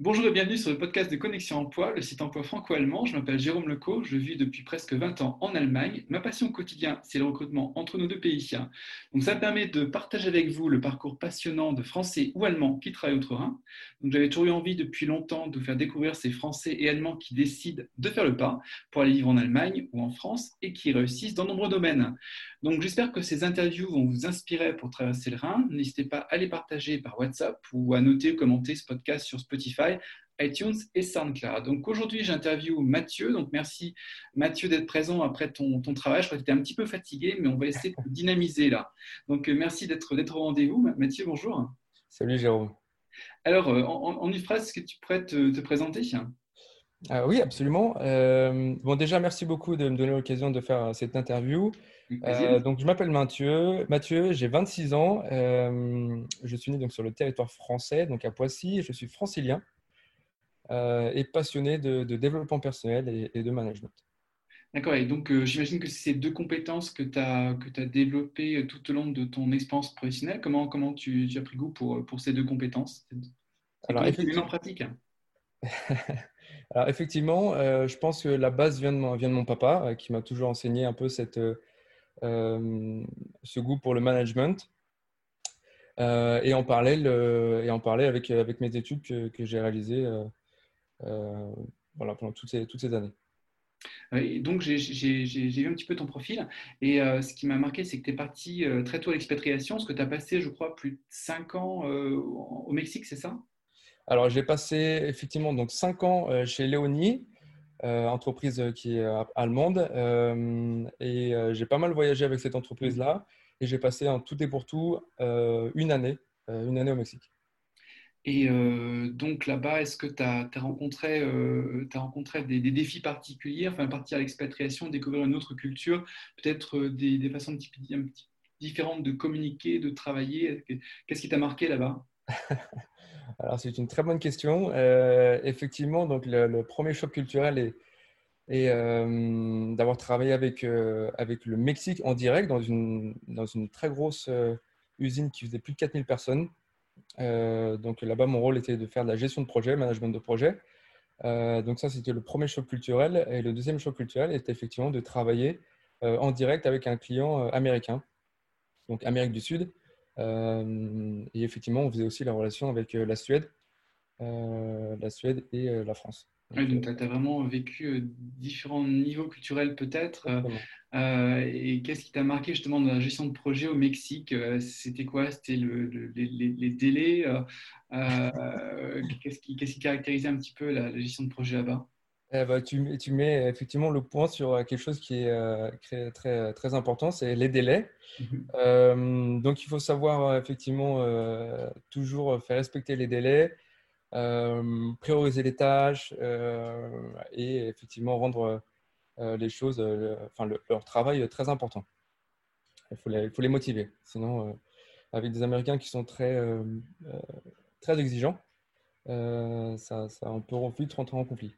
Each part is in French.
Bonjour et bienvenue sur le podcast de Connexion Emploi, le site emploi franco-allemand. Je m'appelle Jérôme Leco, je vis depuis presque 20 ans en Allemagne. Ma passion au quotidien, c'est le recrutement entre nos deux pays. Donc ça me permet de partager avec vous le parcours passionnant de Français ou Allemands qui travaillent outre-Rhin. Donc j'avais toujours eu envie depuis longtemps de faire découvrir ces Français et Allemands qui décident de faire le pas pour aller vivre en Allemagne ou en France et qui réussissent dans nombreux domaines. Donc j'espère que ces interviews vont vous inspirer pour traverser le Rhin. N'hésitez pas à les partager par WhatsApp ou à noter ou commenter ce podcast sur Spotify, iTunes et SoundCloud. Donc aujourd'hui j'interviewe Mathieu. Donc merci Mathieu d'être présent après ton, ton travail. Je crois que tu étais un petit peu fatigué, mais on va essayer de dynamiser là. Donc euh, merci d'être au rendez-vous. Mathieu, bonjour. Salut Jérôme. Alors euh, en, une phrase, est-ce que tu pourrais te, te présenter? Ah oui, absolument. Euh, bon, déjà, merci beaucoup de me donner l'occasion de faire cette interview. Euh, donc, je m'appelle Mathieu. Mathieu, j'ai 26 ans. Euh, je suis né donc sur le territoire français, donc à Poissy. Je suis francilien et passionné de, développement personnel et, de management. D'accord. Et donc, j'imagine que c'est ces deux compétences que tu as, que as développées tout au long de ton expérience professionnelle. Comment, comment tu, as pris goût pour, pour ces deux compétences? Alors, effectivement, en pratique Alors effectivement, euh, je pense que la base vient de mon, vient de mon papa, euh, qui m'a toujours enseigné un peu cette, euh, ce goût pour le management. et en parallèle, et en parallèle avec, avec mes études que, que j'ai réalisées voilà, pendant toutes ces, toutes ces années. donc, j'ai vu un petit peu ton profil. Et ce qui m'a marqué, c'est que tu es parti très tôt à l'expatriation, parce que tu as passé, je crois, plus de 5 ans au Mexique, c'est ça? Alors, j'ai passé effectivement donc cinq ans euh, chez Léonie, euh, entreprise qui est euh, allemande, et j'ai pas mal voyagé avec cette entreprise-là. Et j'ai passé en tout et pour tout une année, une année au Mexique. Et donc là-bas, est-ce que tu as, rencontré, rencontré des, défis particuliers, enfin partir à l'expatriation, découvrir une autre culture, peut-être des, des, façons un petit, un différentes de communiquer, de travailler? Qu'est-ce qui t'a marqué là-bas? Alors, c'est une très bonne question. Euh, effectivement, donc le, premier choc culturel est, euh, d'avoir travaillé avec, euh, le Mexique en direct dans une très grosse usine qui faisait plus de 4000 personnes. Donc là-bas, mon rôle était de faire de la gestion de projet, management de projet. donc ça, c'était le premier choc culturel. Et le deuxième choc culturel était effectivement de travailler en direct avec un client américain, donc Amérique du Sud. Euh, et effectivement, on faisait aussi la relation avec euh, la Suède, euh, la Suède et la France. Donc, tu as vraiment vécu différents niveaux culturels peut-être. et qu'est-ce qui t'a marqué justement dans la gestion de projet au Mexique C'était quoi? C'était le, les, délais Qu'est-ce qui, qui, caractérisait un petit peu la gestion de projet là-bas? Eh ben, tu, tu, mets effectivement le point sur euh, quelque chose qui est euh, très, très, très important, c'est les délais. Mhm. Euh, donc, il faut savoir effectivement toujours faire respecter les délais, prioriser les tâches et effectivement rendre les choses, enfin leur travail très important. Il faut les, il faut les motiver. Sinon, avec des Américains qui sont très, très exigeants, ça, ça, on peut vite rentrer en conflit.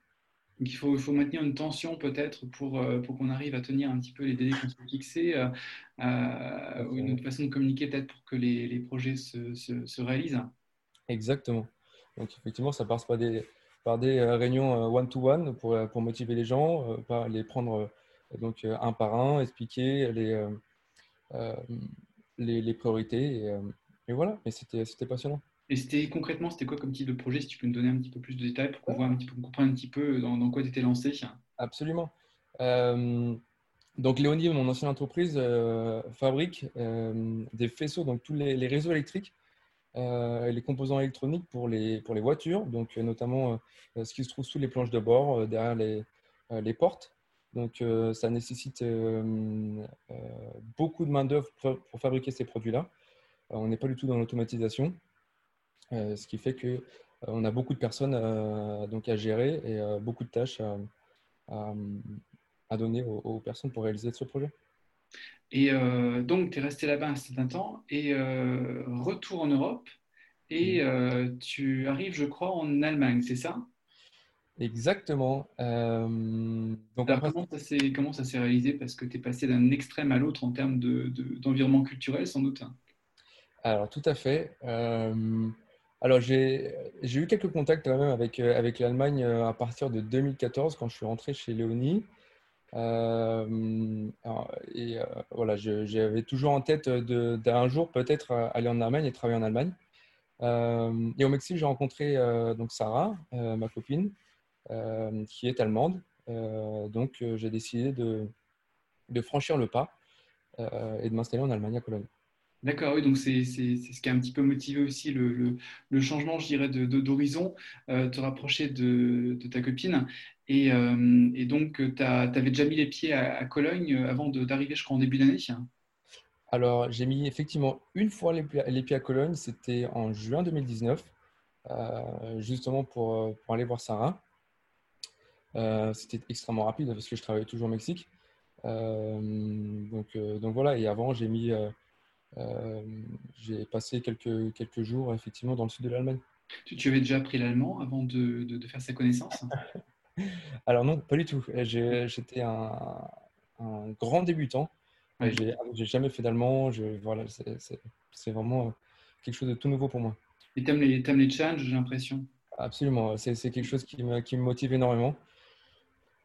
Il faut, il faut maintenir une tension peut-être pour, euh, pour qu'on arrive à tenir un petit peu les délais qu'on s'est fixés, euh, euh, une autre façon de communiquer peut-être pour que les, les projets se, se, réalisent. Exactement. Donc effectivement, ça passe par des, par des réunions one-to-one pour, pour motiver les gens, pas les prendre donc, un par un, expliquer les, les, les, priorités. Et, et voilà, mais c'était passionnant. Et c'était concrètement, c'était quoi comme type de projet Si tu peux nous donner un petit peu plus de détails pour qu'on voit un petit peu, comprenne un petit peu dans, quoi tu étais lancé? Absolument. Euh, donc Léonie, mon ancienne entreprise, euh, fabrique euh, des faisceaux, donc tous les, réseaux électriques et les composants électroniques pour les, voitures, donc notamment ce qui se trouve sous les planches de bord, derrière les, portes. Donc ça nécessite beaucoup de main-d'œuvre pour fabriquer ces produits-là. on n'est pas du tout dans l'automatisation. Euh, ce qui fait qu'on euh, on a beaucoup de personnes euh, donc à gérer et beaucoup de tâches à, donner aux, personnes pour réaliser ce projet. Et donc, tu es resté là-bas un certain temps et retour en Europe et tu arrives, je crois, en Allemagne, c'est ça? Exactement. donc, comment ça s'est réalisé? Parce que tu es passé d'un extrême à l'autre en termes d'environnement de, culturel, sans doute. Alors, tout à fait. Alors, j'ai eu quelques contacts quand même avec, avec l'Allemagne à partir de 2014 quand je suis rentré chez Léonie. Et voilà, j'avais toujours en tête d'un jour peut-être aller en Allemagne et travailler en Allemagne. et au Mexique, j'ai rencontré donc Sarah, ma copine, qui est allemande. donc, j'ai décidé de, de, franchir le pas et de m'installer en Allemagne à Cologne. D'accord, oui, donc c'est ce qui a un petit peu motivé aussi le, le, changement, je dirais, d'horizon, de, euh, te rapprocher de, de ta copine. Et, euh, et donc, tu avais déjà mis les pieds à, Cologne avant d'arriver, je crois, en début d'année Alors, j'ai mis effectivement une fois les, les pieds à Cologne, c'était en juin 2019, euh, justement pour, pour, aller voir Sarah. c'était extrêmement rapide parce que je travaillais toujours au Mexique. donc, donc voilà, et avant, j'ai mis euh, j'ai passé quelques, quelques jours effectivement dans le sud de l'Allemagne. Tu, avais déjà appris l'allemand avant de, de, faire sa connaissance? Alors non, pas du tout. J'étais un, un, grand débutant. Ouais. J'ai jamais fait d'allemand. Voilà, c'est vraiment quelque chose de tout nouveau pour moi. Et tu aimes, les challenges, j'ai l'impression Absolument. C'est quelque chose qui me, qui me motive énormément.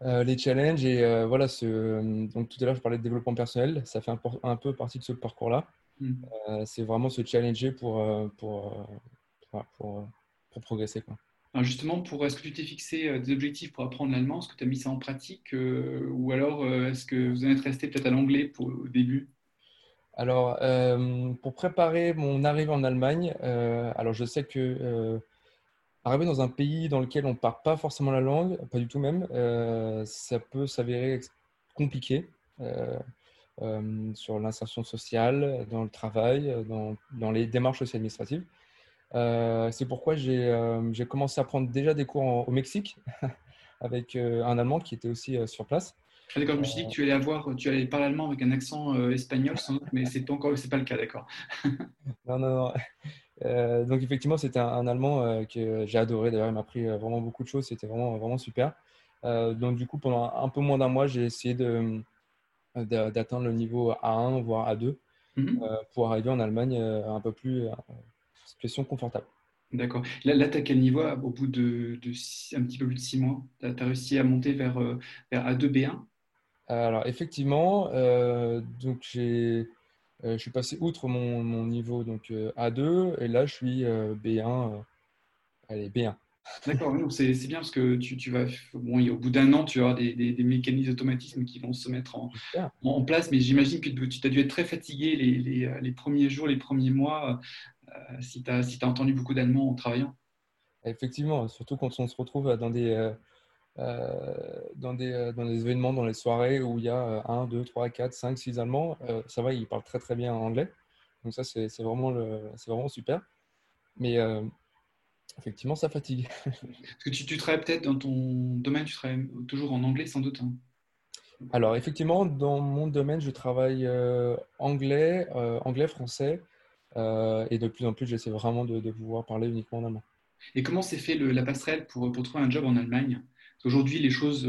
Euh, les challenges et euh, voilà, ce, donc tout à l'heure je parlais de développement personnel, ça fait un, un peu partie de ce parcours-là. Mm. Euh, c'est vraiment se challenger pour, euh, pour, euh, pour, pour, progresser. Quoi. Justement, pour, est-ce que tu t'es fixé des objectifs pour apprendre l'allemand? Est-ce que tu as mis ça en pratique Ou alors, est-ce que vous en êtes resté peut-être à l'anglais au début? Alors, pour préparer mon arrivée en Allemagne, alors je sais que arriver dans un pays dans lequel on ne parle pas forcément la langue, pas du tout même, ça peut s'avérer compliqué. Euh, sur l'insertion sociale, dans le travail, dans, dans les démarches aussi administratives. Euh, c'est pourquoi euh, j'ai commencé à prendre déjà des cours au Mexique avec un Allemand qui était aussi sur place. Ah, d'accord, je me suis dit que tu allais avoir, tu allais parler allemand avec un accent espagnol, sans doute, mais c'est pas encore, c'est pas le cas, d'accord. non, non, non. donc effectivement, c'était un, un, Allemand que j'ai adoré. D'ailleurs, il m'a appris vraiment beaucoup de choses. C'était vraiment, vraiment super. donc du coup, pendant un peu moins d'un mois, j'ai essayé de, d'atteindre le niveau A1, voire A2, mhm. euh, pour arriver en Allemagne euh, un peu plus euh, situation confortable. D'accord. Là, là tu as quel niveau au bout de, un petit peu plus de six mois? Tu as, réussi à monter vers, vers A2, B1 Alors, effectivement, donc j'ai. je suis passé outre mon, mon niveau donc A2 et là je suis B1. allez, B1. D'accord, c'est bien parce que tu, tu vas, bon, au bout d'un an, tu auras des, des, des, mécanismes d'automatisme qui vont se mettre en, en place, mais j'imagine que tu as dû être très fatigué les, les, les premiers jours, les premiers mois, euh, si tu as, si as, entendu beaucoup d'allemand en travaillant. Effectivement, surtout quand on se retrouve dans des, euh, euh dans des, euh, dans des événements, dans les soirées où il y a 1, 2, 3, 4, 5, 6 Allemands, ça va, ils parlent très très bien anglais. Donc ça, c'est vraiment, vraiment super. Mais Effectivement, ça fatigue. Parce que tu, tu travailles peut-être dans ton domaine, tu travailles toujours en anglais sans doute. Hein. Alors, effectivement, dans mon domaine, je travaille euh, anglais, euh, anglais, français, euh, et de plus en plus, j'essaie vraiment de, pouvoir parler uniquement en allemand. Et comment s'est fait la passerelle pour, pour, trouver un job en Allemagne? Aujourd'hui, les choses,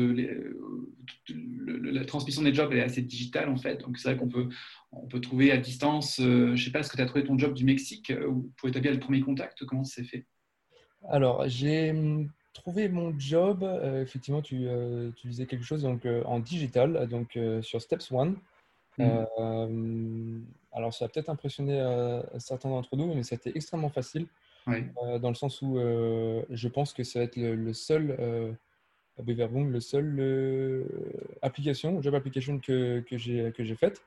la transmission des jobs est assez digitale en fait, donc c'est vrai qu'on peut, on peut trouver à distance. je ne sais pas, est-ce que tu as trouvé ton job du Mexique ou pour établir le premier contact? Comment s'est fait? Alors, j'ai hum, trouvé mon job, euh, effectivement, tu, euh, tu, disais quelque chose donc, euh, en digital, donc sur Steps One. Mmh. Alors, ça a peut-être impressionné certains d'entre nous, mais c'était extrêmement facile, dans le sens où je pense que ça va être le, seul, le seul application, job application que, que j'ai faite.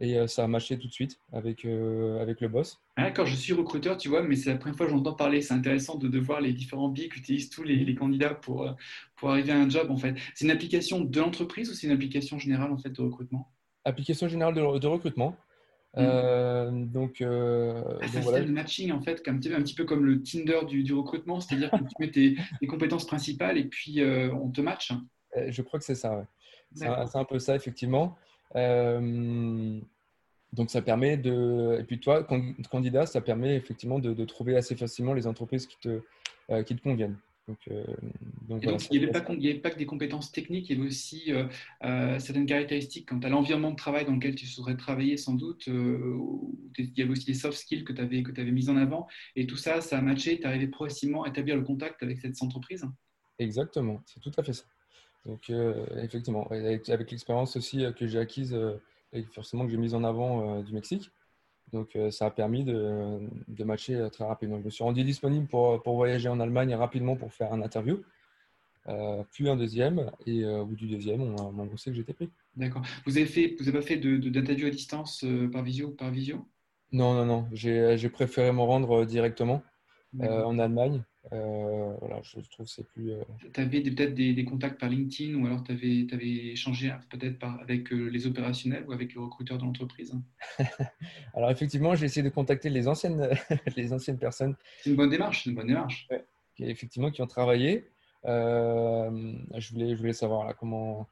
Et euh, ça a matché tout de suite avec, euh, avec le boss. Ah, d'accord, je suis recruteur, tu vois, mais c'est la première fois que j'entends parler. C'est intéressant de, de, voir les différents biais qu'utilisent tous les, les, candidats pour, euh, pour arriver à un job, en fait. C'est une application de l'entreprise ou c'est une application générale, en fait, de recrutement? Application générale de, de recrutement. Hmm. donc, euh, ah, ça voilà. le matching en fait, comme, un petit peu comme le Tinder du, du recrutement, c'est-à-dire que tu mets tes, tes, compétences principales et puis on te match. Je crois que c'est ça, ouais. C'est un, peu ça, effectivement. Euh, donc ça permet de, et puis toi, candidat, ça permet effectivement de, trouver assez facilement les entreprises qui te, euh, qui te conviennent. Donc, donc, il n'y avait, pas que des compétences techniques, il y avait aussi certaines caractéristiques quant à l'environnement de travail dans lequel tu saurais travailler sans doute. il y avait aussi des soft skills que tu avais, que avais mis en avant. Et tout ça, ça a matché. Tu arrivé progressivement à établir le contact avec cette entreprise Exactement, c'est tout à fait ça. Donc, effectivement, avec, avec l'expérience aussi que j'ai acquise et forcément que j'ai mise en avant du Mexique, donc, euh, ça a permis de, de, matcher euh, très rapidement. Je me suis rendu disponible pour, pour voyager en Allemagne rapidement pour faire un interview. Euh, puis un deuxième, et au bout du deuxième, on m'a annoncé que j'étais pris. D'accord. Vous avez fait, vous avez pas fait d'interview à distance par visio, par visio? Non, non, non. J'ai préféré me rendre directement en Allemagne euh, voilà, je trouve que c'est plus. Euh, tu avais peut-être des, contacts par LinkedIn ou alors tu avais, avais, échangé peut-être avec euh, les opérationnels ou avec le recruteur de l'entreprise? Alors, effectivement, j'ai essayé de contacter les anciennes, les anciennes personnes. C'est une bonne démarche, une bonne démarche. qui, effectivement, qui ont travaillé. je, voulais, je voulais savoir là, comment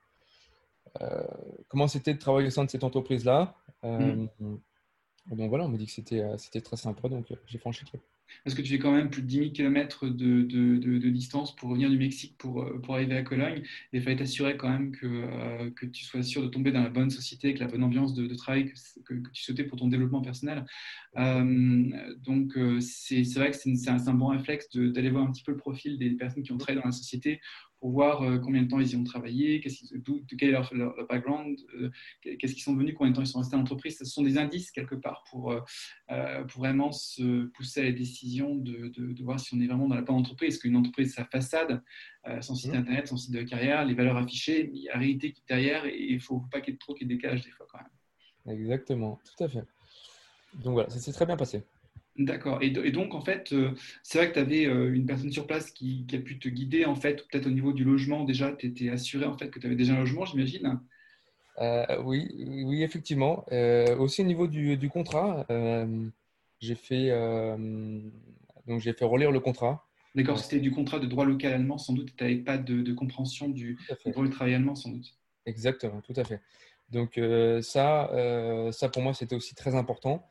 comment c'était de travailler au sein de cette entreprise-là. Mm. Donc voilà, on m'a dit que c'était très sympa, donc j'ai franchi le parce que tu fais quand même plus de 10 000 km de, de, distance pour revenir du Mexique pour, euh, pour arriver à Cologne. Il fallait t'assurer quand même que, euh, que tu sois sûr de tomber dans la bonne société, avec la bonne ambiance de, travail que, que, tu souhaitais pour ton développement personnel. Euh, donc, c'est vrai que c'est un, bon réflexe d'aller voir un petit peu le profil des personnes qui ont travaillé dans la société pour voir euh, combien de temps ils y ont travaillé, quel est leur, leur, background, euh, qu'est-ce qu'ils sont venus, combien de temps ils sont restés à l'entreprise. Ce sont des indices quelque part pour, euh, pour vraiment se pousser à la décision de, de, voir si on est vraiment dans la bonne entreprise. Est-ce qu'une entreprise, sa façade, son site mmh. internet, son site de carrière, les valeurs affichées, il y a la réalité qui est derrière et il ne faut pas qu'il y ait trop ait décalage des fois quand même. Exactement, tout à fait. Donc voilà, ça s'est très bien passé. D'accord. Et, donc, en fait, euh, c'est vrai que tu avais euh, une personne sur place qui, a pu te guider, en fait, peut-être au niveau du logement, déjà, tu étais assuré, en fait, que tu avais déjà un logement, j'imagine euh, oui, oui, effectivement. aussi au niveau du, contrat, j'ai fait, donc j'ai fait relire le contrat. D'accord, c'était du contrat de droit local allemand, sans doute, tu n'avais pas de, compréhension du, droit du travail allemand, sans doute. Exactement, tout à fait. Donc ça, ça, pour moi, c'était aussi très important.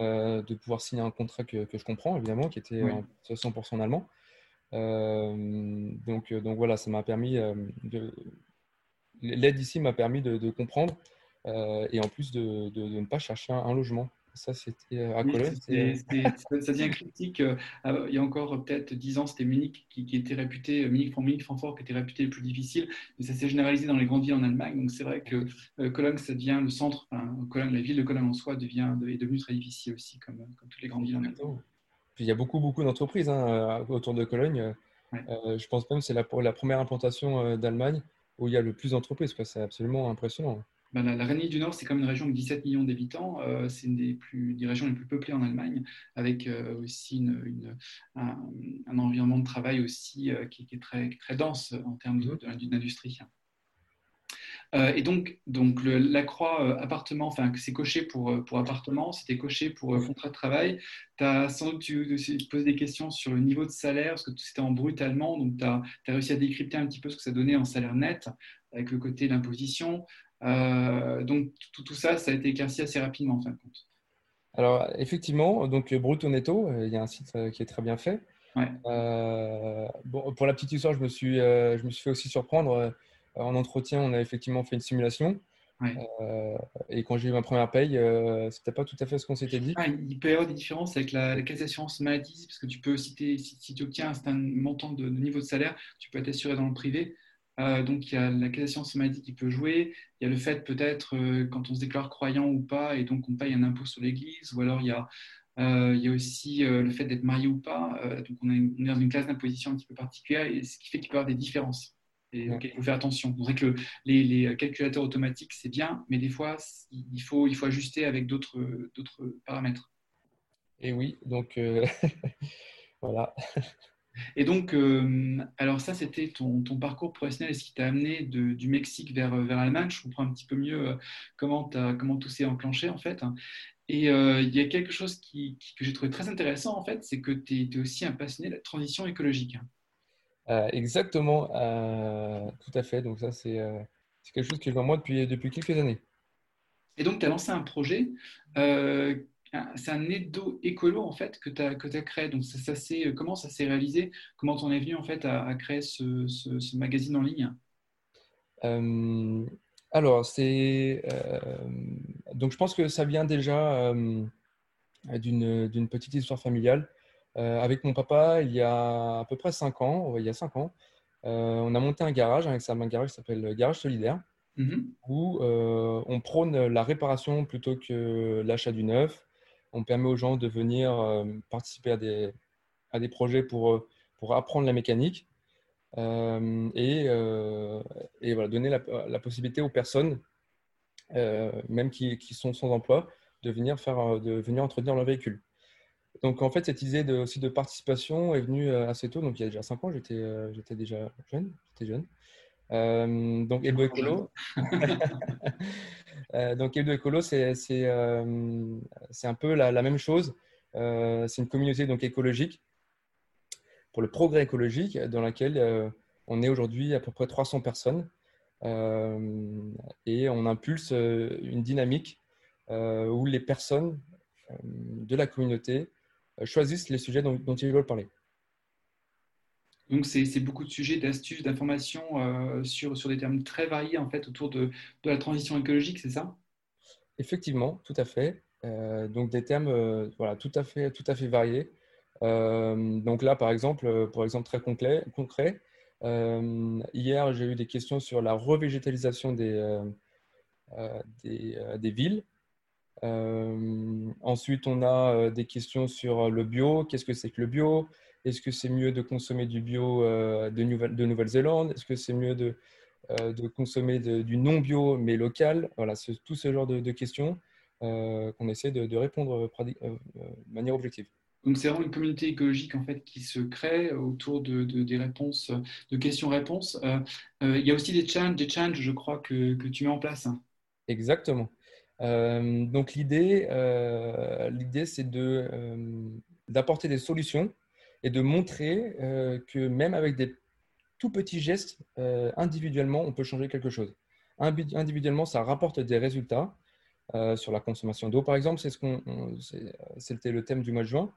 Euh, de pouvoir signer un contrat que, que, je comprends, évidemment, qui était 100% en allemand. Euh, donc, euh, donc voilà, ça m'a permis de. L'aide ici m'a permis de, comprendre et en plus de, de, ne pas chercher un logement. Ça, c'était euh, à Cologne. ça devient critique. Euh, il y a encore peut-être 10 ans, c'était Munich qui, était réputé, Munich, Munich, Francfort, qui était réputé le plus difficile. Mais ça s'est généralisé dans les grandes villes en Allemagne. Donc c'est vrai que euh, Cologne, ça devient le centre. Cologne, la ville de Cologne en soi devient, est devenue très difficile aussi, comme, comme toutes les grandes villes en Allemagne. Puis il y a beaucoup, beaucoup d'entreprises hein, autour de Cologne. je pense même que c'est la, la première implantation d'Allemagne où il y a le plus d'entreprises. C'est absolument impressionnant. Bah, la, la Rhénanie du Nord, c'est comme une région de 17 millions d'habitants. Euh, c'est une des, plus, des régions les plus peuplées en Allemagne, avec euh, aussi une, un, environnement de travail aussi euh, qui, est très, très dense en termes d'industrie. et donc, donc la croix appartement, enfin, c'est coché pour, pour appartement, c'était coché pour contrat de travail. Tu as sans doute tu, posé des questions sur le niveau de salaire, parce que c'était en brut allemand, donc tu as, as, réussi à décrypter un petit peu ce que ça donnait en salaire net, avec le côté de l'imposition. Euh, donc tout, ça, ça a été éclairci assez rapidement en fin de compte. Alors effectivement, donc Bruto Netto, euh, il y a un site euh, qui est très bien fait. bon, pour la petite histoire, je me suis, je me suis fait aussi surprendre. en entretien, on a effectivement fait une simulation. et quand j'ai eu ma première paye, ce c'était pas tout à fait ce qu'on s'était dit. Ah, il peut y avoir des différences avec la, caisse d'assurance maladie, parce que tu peux, si, si, tu obtiens un certain montant de, de, niveau de salaire, tu peux être assuré dans le privé. Euh, donc, il y a la question somatique qui peut jouer. Il y a le fait, peut-être, euh, quand on se déclare croyant ou pas, et donc on paye un impôt sur l'Église. Ou alors, il y a, euh, il y a aussi le fait d'être marié ou pas. donc, on est, dans une classe d'imposition un petit peu particulière, et ce qui fait qu'il peut y avoir des différences. Et donc, il faut faire attention. C'est vrai que les, les, calculateurs automatiques, c'est bien, mais des fois, il faut, il faut ajuster avec d'autres paramètres. Et oui, donc voilà. Et donc, euh, alors ça, c'était ton, parcours professionnel et ce qui t'a amené du Mexique vers, vers l'Allemagne. Je comprends un petit peu mieux euh, comment, comment tout s'est enclenché, en fait. Et euh, il y a quelque chose qui, que j'ai trouvé très intéressant, en fait, c'est que tu es, aussi un passionné de la transition écologique. exactement, tout à fait. Donc ça, c'est quelque chose que je vois moi depuis, depuis quelques années. Et donc, tu as lancé un projet c'est un édo écolo en fait que tu as, que as créé. Donc ça, ça comment ça s'est réalisé? Comment tu en es venu en fait à, créer ce, ce, magazine en ligne? Euh, Alors c'est donc je pense que ça vient déjà d'une petite histoire familiale. avec mon papa, il y a à peu près 5 ans, il y a 5 ans, on a monté un garage avec un garage qui s'appelle Garage Solidaire. Mhm. où euh, on prône la réparation plutôt que l'achat du neuf. On permet aux gens de venir euh, participer à des, à des projets pour, euh, pour apprendre la mécanique et, et voilà, donner la, possibilité aux personnes, même qui, qui, sont sans emploi, de venir, faire, de venir entretenir leur véhicule. Donc en fait, cette idée de, aussi de participation est venue assez tôt. Donc il y a déjà 5 ans, j'étais j'étais déjà jeune. J'étais jeune. Euh, donc, Edo Écolo. Euh, donc, Edo Écolo, c'est euh, un peu la, même chose. c'est une communauté donc, écologique pour le progrès écologique dans laquelle on est aujourd'hui à peu près 300 personnes. et on impulse une dynamique où les personnes de la communauté choisissent les sujets dont ils veulent parler. Donc, c'est beaucoup de sujets, d'astuces, d'informations euh, sur, sur des termes très variés en fait, autour de, la transition écologique, c'est ça? Effectivement, tout à fait. Euh, donc, des termes euh, voilà, tout, à fait, tout à fait variés. donc là, par exemple, pour exemple très concret, hier, j'ai eu des questions sur la revégétalisation des, des, villes. ensuite, on a des questions sur le bio. Qu'est-ce que c'est que le bio? Est-ce que c'est mieux de consommer du bio euh, de Nouvelle-Zélande? Est-ce que c'est mieux de, euh, de consommer du non-bio mais local? Voilà, tout ce genre de, questions euh, qu'on essaie de, répondre de manière objective. Donc c'est vraiment une communauté écologique en fait qui se crée autour de, des réponses, de questions-réponses. il y a aussi des challenges, des challenges, je crois que, que tu mets en place. Exactement. donc l'idée, l'idée c'est de d'apporter des solutions et de montrer euh, que même avec des tout petits gestes, euh, individuellement, on peut changer quelque chose. Individuellement, ça rapporte des résultats euh, sur la consommation d'eau, par exemple. C'est ce qu'on, c'était le thème du mois de juin.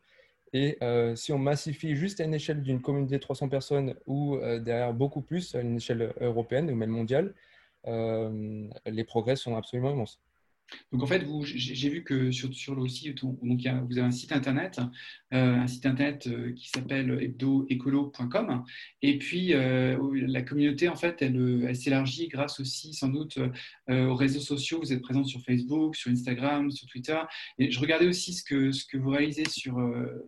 Et si on massifie juste à une échelle d'une communauté de 300 personnes ou derrière beaucoup plus à une échelle européenne ou même mondiale, les progrès sont absolument immenses. Donc en fait, j'ai vu que sur, sur aussi, donc vous avez un site internet, euh, un site internet euh, qui s'appelle hebdoécolo.com, et puis euh, la communauté en fait, elle, s'élargit grâce aussi sans doute aux réseaux sociaux. Vous êtes présent sur Facebook, sur Instagram, sur Twitter, et je regardais aussi ce que ce que vous réalisez sur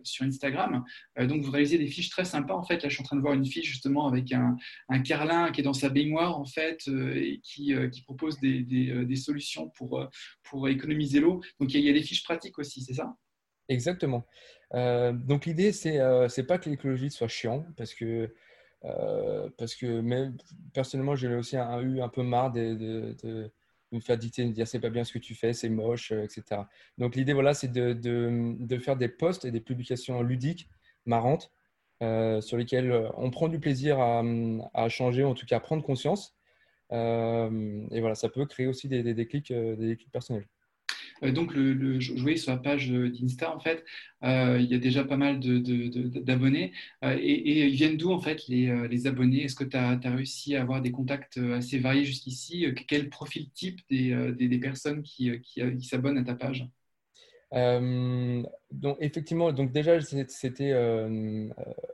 sur Instagram. donc vous réalisez des fiches très sympas en fait. Là, je suis en train de voir une fiche justement avec un, carlin qui est dans sa baignoire en fait et qui, qui propose des, des solutions pour pour économiser l'eau. Donc il y, a des fiches pratiques aussi, c'est ça? Exactement. Euh, donc l'idée, c'est n'est euh, pas que l'écologie soit chiant, parce que, euh, parce que même, personnellement, j'ai aussi eu un peu marre de, me faire dicter, de dire c'est pas bien ce que tu fais, c'est moche, etc. Donc l'idée, voilà, c'est de, de, faire des posts et des publications ludiques, marrantes, sur lesquelles on prend du plaisir à, à, changer, en tout cas à prendre conscience. Euh, et voilà, ça peut créer aussi des, des, déclics, euh, des personnels. Euh, donc, le, je voyais sur la page d'Insta, en fait, il y a déjà pas mal d'abonnés. et, ils viennent d'où, en fait, les, les abonnés? Est-ce que tu as, réussi à avoir des contacts assez variés jusqu'ici? Quel profil type des, des, personnes qui, qui s'abonnent à ta page? Euh, donc effectivement, donc déjà c'était euh,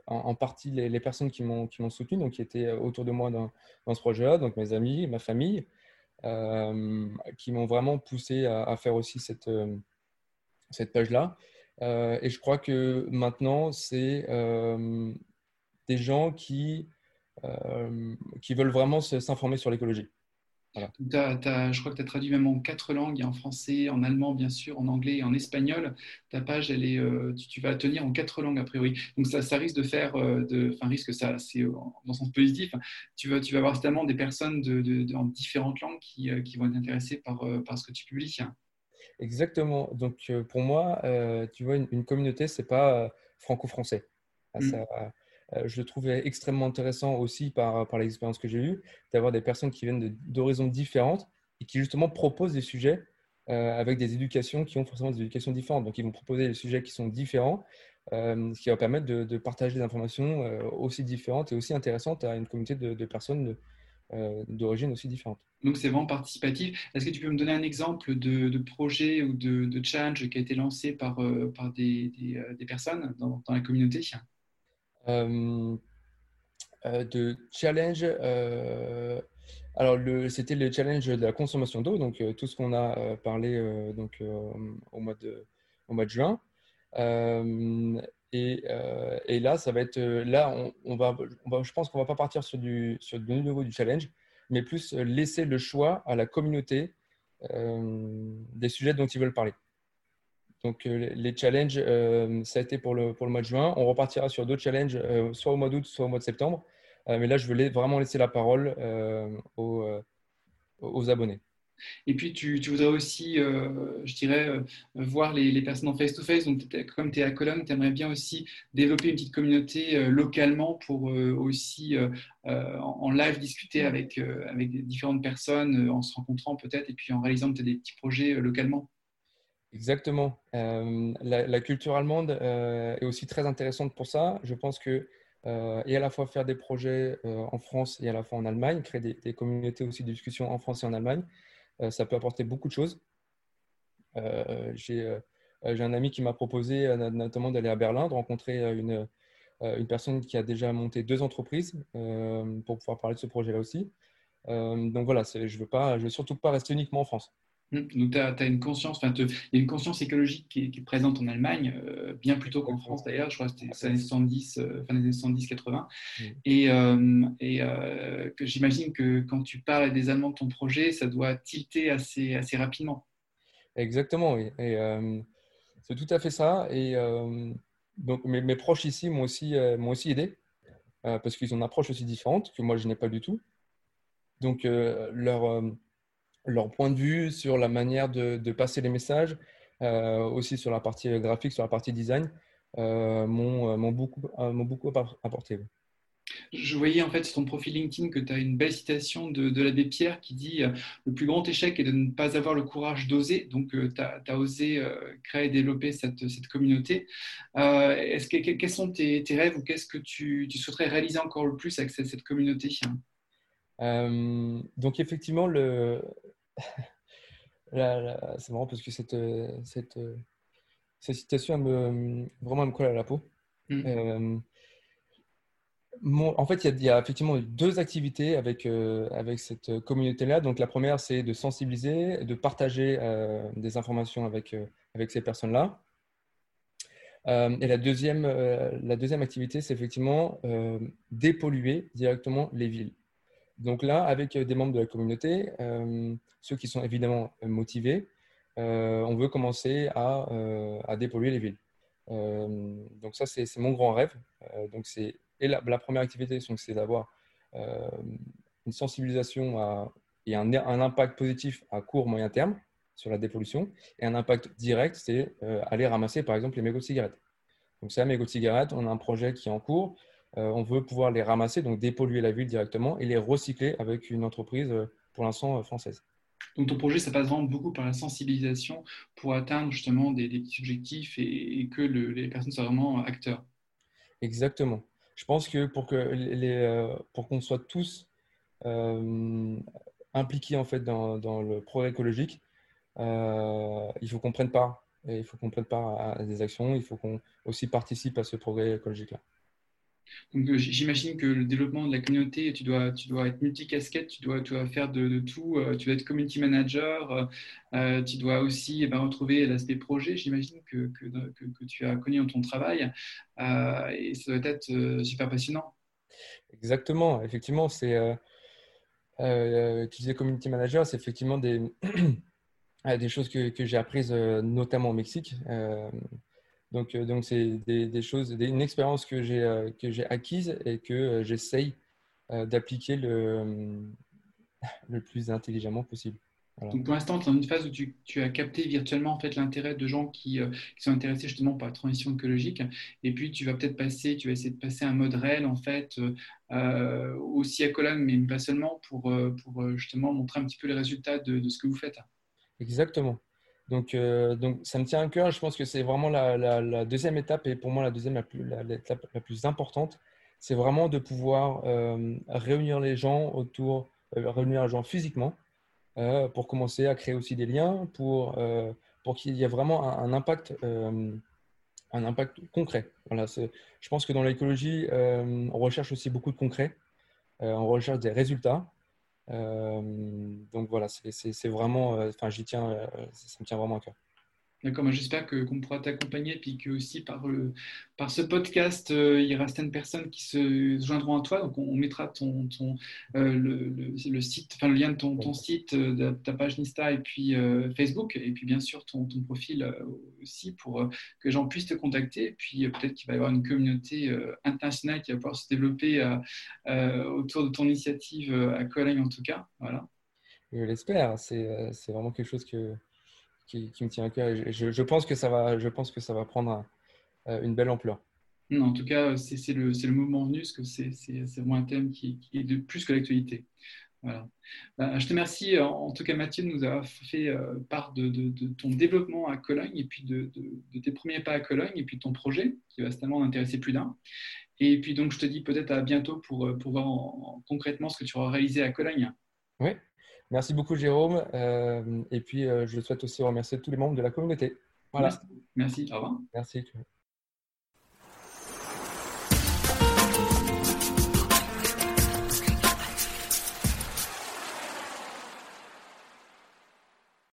en, partie les, personnes qui m'ont qui m'ont soutenu, donc qui étaient autour de moi dans, dans ce projet-là, donc mes amis, ma famille, euh, qui m'ont vraiment poussé à, faire aussi cette cette page-là. et je crois que maintenant c'est des gens qui qui veulent vraiment s'informer sur l'écologie je crois que tu as traduit même en quatre langues, en français, en allemand bien sûr, en anglais et en espagnol. Ta page, elle est, euh, tu, vas tenir en quatre langues a priori. Donc ça, ça risque de faire, euh, enfin risque, ça, c'est euh, dans le sens positif. Tu vas, tu vas avoir certainement des personnes de, différentes langues qui, qui, vont être intéressées par, par ce que tu publies. Exactement. Donc pour moi, tu vois, une, communauté, c'est pas franco-français. Ah, mmh. Euh, je le trouvais extrêmement intéressant aussi par, par l'expérience que j'ai eue, d'avoir des personnes qui viennent d'horizons différentes et qui justement proposent des sujets avec des éducations qui ont forcément des éducations différentes. Donc, ils vont proposer des sujets qui sont différents, ce qui va permettre de, partager des informations aussi différentes et aussi intéressantes à une communauté de, personnes d'origine aussi différentes. Donc, c'est vraiment participatif. Est-ce que tu peux me donner un exemple de, projet ou de, challenge qui a été lancé par, par des, des, personnes dans, la communauté? euh, de challenge. Euh, alors, c'était le challenge de la consommation d'eau, donc euh, tout ce qu'on a parlé donc, au, mois de, au mois de juin. Et, et, là, ça va être là, on, va, je pense qu'on va pas partir sur du sur le niveau du challenge, mais plus laisser le choix à la communauté des sujets dont ils veulent parler. Donc les challenges, ça a été pour le, mois de juin. On repartira sur d'autres challenges, soit au mois d'août, soit au mois de septembre. Euh, mais là, je voulais vraiment laisser la parole euh, aux, euh, abonnés. Et puis, tu, voudrais aussi, je dirais, voir les, les, personnes en face-to-face. Donc, comme tu es à Cologne, tu aimerais bien aussi développer une petite communauté localement pour aussi en, live discuter avec, avec différentes personnes, en se rencontrant peut-être, et puis en réalisant peut-être des petits projets localement. Exactement. La, la, culture allemande est aussi très intéressante pour ça. Je pense que euh, et à la fois faire des projets euh, en France et à la fois en Allemagne, créer des, communautés aussi de discussion en France et en Allemagne. Euh, ça peut apporter beaucoup de choses. J'ai un ami qui m'a proposé notamment d'aller à Berlin, de rencontrer une, personne qui a déjà monté deux entreprises pour pouvoir parler de ce projet-là aussi. donc voilà, je ne veux surtout pas rester uniquement en France. Mmh. Donc, tu as, une conscience, il y a une conscience écologique qui est, présente en Allemagne, euh, bien plus tôt qu'en France d'ailleurs, je crois que c'était les années 70, euh, fin des années 70-80. Mmh. Et, euh, que j'imagine que quand tu parles des Allemands de ton projet, ça doit tilter assez, assez rapidement. Exactement, oui. Et c'est tout à fait ça. Et donc, mes, mes, proches ici m'ont aussi, m'ont aussi aidé parce qu'ils ont une approche aussi différente que moi, je n'ai pas du tout. Donc, leur leur point de vue sur la manière de, passer les messages, euh, aussi sur la partie graphique, sur la partie design, euh, m'ont beaucoup, beaucoup apporté. Je voyais en fait sur ton profil LinkedIn que tu as une belle citation de, l'abbé Pierre qui dit Le plus grand échec est de ne pas avoir le courage d'oser. Donc, tu as, osé créer et développer cette, cette communauté. est-ce que, quels sont tes, rêves ou qu'est-ce que tu, tu, souhaiterais réaliser encore le plus avec cette, cette communauté? Donc, effectivement, le, c'est marrant parce que cette, cette, cette citation, me, vraiment, me colle à la peau. Mm. Euh, en fait, il y, a, effectivement deux activités avec, euh, avec cette communauté-là. Donc, la première, c'est de sensibiliser, de partager euh, des informations avec, avec ces personnes-là. et la deuxième, la deuxième activité, c'est effectivement dépolluer directement les villes. Donc là, avec euh, des membres de la communauté, euh, ceux qui sont évidemment euh, motivés, on veut commencer à, dépolluer les villes. donc ça, c'est mon grand rêve. donc c'est et la, première activité, c'est d'avoir une sensibilisation et un, impact positif à court moyen terme sur la dépollution et un impact direct, c'est aller ramasser par exemple les mégots de cigarettes. Donc ça, mégots de cigarettes, on a un projet qui est en cours on veut pouvoir les ramasser, donc dépolluer la ville directement et les recycler avec une entreprise euh, pour l'instant euh, française. Donc ton projet, ça passe vraiment beaucoup par la sensibilisation pour atteindre justement des, petits objectifs et, que les personnes soient vraiment acteurs. Exactement. Je pense que pour que les, pour qu'on soit tous impliqués en fait dans, le progrès écologique, il faut qu'on prenne part. il faut qu'on prenne part à des actions. Il faut qu'on aussi participe à ce progrès écologique là. Euh, j'imagine que le développement de la communauté, tu dois, être multicasquette, tu dois, tu dois faire de, tout. Euh, tu dois être community manager, euh, tu dois aussi eh ben, retrouver l'aspect projet. J'imagine que, tu as connu dans ton travail et ça doit être super passionnant. Exactement, effectivement, c'est. tu disais community manager, c'est effectivement des choses que, j'ai apprises notamment au Mexique. Donc, euh, donc c'est des, choses, une expérience que j'ai euh, que j'ai acquise et que euh, j'essaye d'appliquer le, le plus intelligemment possible. Donc pour l'instant, tu es dans une phase où tu, tu, as capté virtuellement en fait l'intérêt de gens qui, qui, sont intéressés justement par la transition écologique. Et puis tu vas peut-être passer, tu vas essayer de passer un mode réel en fait aussi à Cologne, mais pas seulement pour, pour justement montrer un petit peu les résultats de, de ce que vous faites. Exactement. Donc, donc, ça me tient à cœur. Je pense que c'est vraiment la, deuxième étape et pour moi la deuxième la plus, la plus importante. C'est vraiment de pouvoir réunir les gens autour, réunir les gens physiquement pour commencer à créer aussi des liens, pour, pour qu'il y ait vraiment un, impact, un impact concret. Voilà, je pense que dans l'écologie, on recherche aussi beaucoup de concret. on recherche des résultats. Donc voilà, c'est vraiment, enfin, j'y tiens, ça me tient vraiment à cœur. D'accord, j'espère qu'on pourra t'accompagner, puis que aussi par, par ce podcast, euh, il y aura certaines personnes qui se joindront à toi. Donc, on, mettra ton, ton euh, le, site, enfin le lien de ton, ton site, euh, de ta page Insta et puis Facebook, et puis bien sûr ton, ton profil aussi pour que les gens puissent te contacter. Et puis peut-être qu'il va y avoir une communauté internationale qui va pouvoir se développer autour de ton initiative à Cologne en tout cas. Voilà. Je l'espère. C'est vraiment quelque chose que qui, me tient à cœur. Je, pense que ça va, je pense que ça va prendre euh, une belle ampleur. en tout cas, c'est le, le, moment venu, parce que c'est vraiment un thème qui, est de plus que l'actualité. Voilà. Ben, je te remercie, en tout cas Mathieu, de nous avoir fait euh, part de, ton développement à Cologne et puis de, tes premiers pas à Cologne et puis de ton projet qui va certainement intéresser plus d'un. Et puis donc je te dis peut-être à bientôt pour, pour voir concrètement ce que tu auras réalisé à Cologne. Oui, Merci beaucoup, Jérôme. Euh, et puis, euh, je souhaite aussi remercier tous les membres de la communauté. Voilà. Merci. Au revoir. Merci.